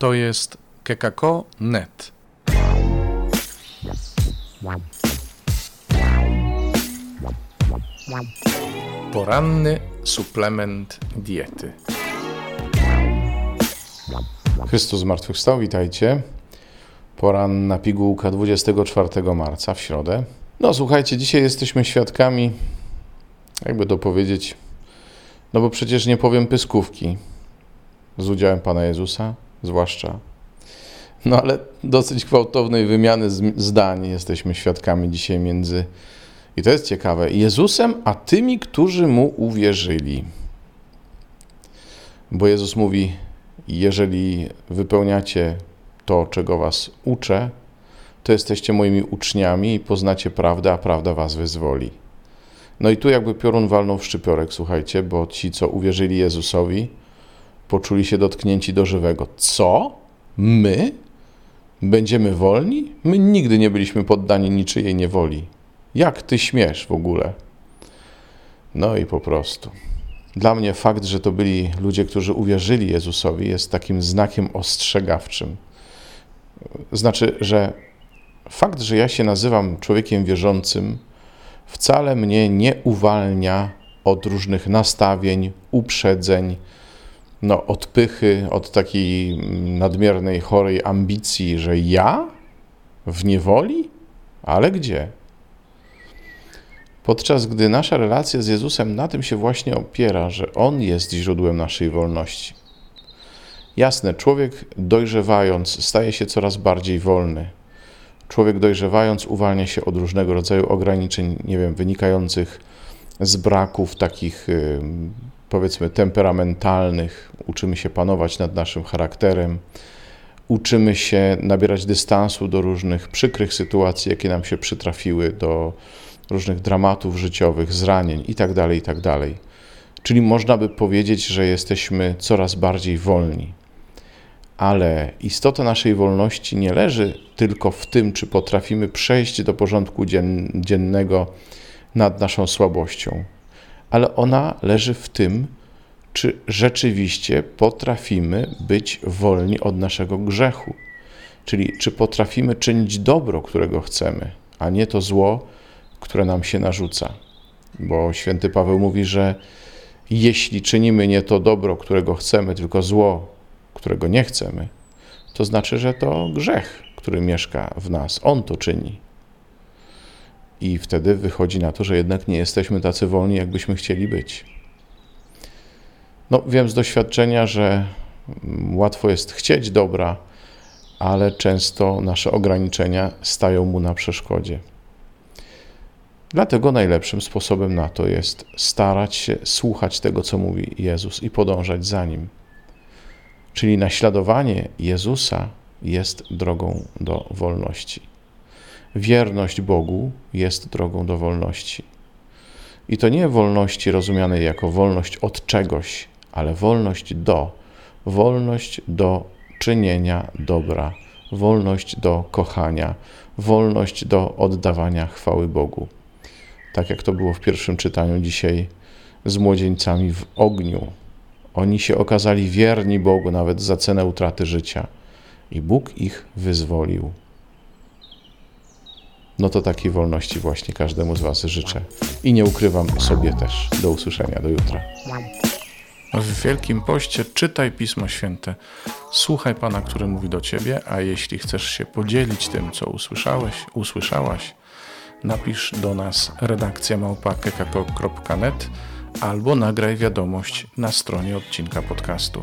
To jest kekako.net. Poranny suplement diety. Chrystus zmartwychwstał, witajcie. Poranna pigułka 24 marca w środę. No słuchajcie, dzisiaj jesteśmy świadkami, jakby to powiedzieć, no bo przecież nie powiem pyskówki z udziałem Pana Jezusa, zwłaszcza. No ale dosyć gwałtownej wymiany zdań jesteśmy świadkami dzisiaj między, i to jest ciekawe, Jezusem, a tymi, którzy Mu uwierzyli. Bo Jezus mówi, jeżeli wypełniacie to, czego was uczę, to jesteście moimi uczniami i poznacie prawdę, a prawda was wyzwoli. No i tu jakby piorun walnął w szczypiorek, słuchajcie, bo ci, co uwierzyli Jezusowi, poczuli się dotknięci do żywego. Co? My? Będziemy wolni? My nigdy nie byliśmy poddani niczyjej niewoli. Jak ty śmiesz w ogóle? No i po prostu. Dla mnie fakt, że to byli ludzie, którzy uwierzyli Jezusowi, jest takim znakiem ostrzegawczym. Znaczy, że fakt, że ja się nazywam człowiekiem wierzącym, wcale mnie nie uwalnia od różnych nastawień, uprzedzeń, no, odpychy, od takiej nadmiernej, chorej ambicji, że ja w niewoli? Ale gdzie? Podczas gdy nasza relacja z Jezusem na tym się właśnie opiera, że On jest źródłem naszej wolności. Jasne, człowiek dojrzewając staje się coraz bardziej wolny. Człowiek dojrzewając uwalnia się od różnego rodzaju ograniczeń, nie wiem, wynikających z braków takich powiedzmy temperamentalnych. Uczymy się panować nad naszym charakterem. Uczymy się nabierać dystansu do różnych przykrych sytuacji, jakie nam się przytrafiły, do różnych dramatów życiowych, zranień itd., tak itd. Tak Czyli można by powiedzieć, że jesteśmy coraz bardziej wolni. Ale istota naszej wolności nie leży tylko w tym, czy potrafimy przejść do porządku dziennego nad naszą słabością, ale ona leży w tym, czy rzeczywiście potrafimy być wolni od naszego grzechu. Czyli czy potrafimy czynić dobro, którego chcemy, a nie to zło, które nam się narzuca. Bo święty Paweł mówi, że jeśli czynimy nie to dobro, którego chcemy, tylko zło, którego nie chcemy, to znaczy, że to grzech, który mieszka w nas. On to czyni. I wtedy wychodzi na to, że jednak nie jesteśmy tacy wolni, jakbyśmy chcieli być. No, wiem z doświadczenia, że łatwo jest chcieć dobra, ale często nasze ograniczenia stają mu na przeszkodzie. Dlatego najlepszym sposobem na to jest starać się słuchać tego, co mówi Jezus i podążać za nim. Czyli naśladowanie Jezusa jest drogą do wolności. Wierność Bogu jest drogą do wolności. I to nie wolności rozumianej jako wolność od czegoś, ale wolność do, wolność do czynienia dobra, wolność do kochania, wolność do oddawania chwały Bogu tak jak to było w pierwszym czytaniu dzisiaj z młodzieńcami w ogniu. Oni się okazali wierni Bogu nawet za cenę utraty życia i Bóg ich wyzwolił. No to takiej wolności właśnie każdemu z Was życzę. I nie ukrywam sobie też. Do usłyszenia, do jutra. W Wielkim Poście czytaj Pismo Święte, słuchaj Pana, który mówi do Ciebie, a jeśli chcesz się podzielić tym, co usłyszałeś, usłyszałaś, napisz do nas redakcja małpa.kekako.net albo nagraj wiadomość na stronie odcinka podcastu.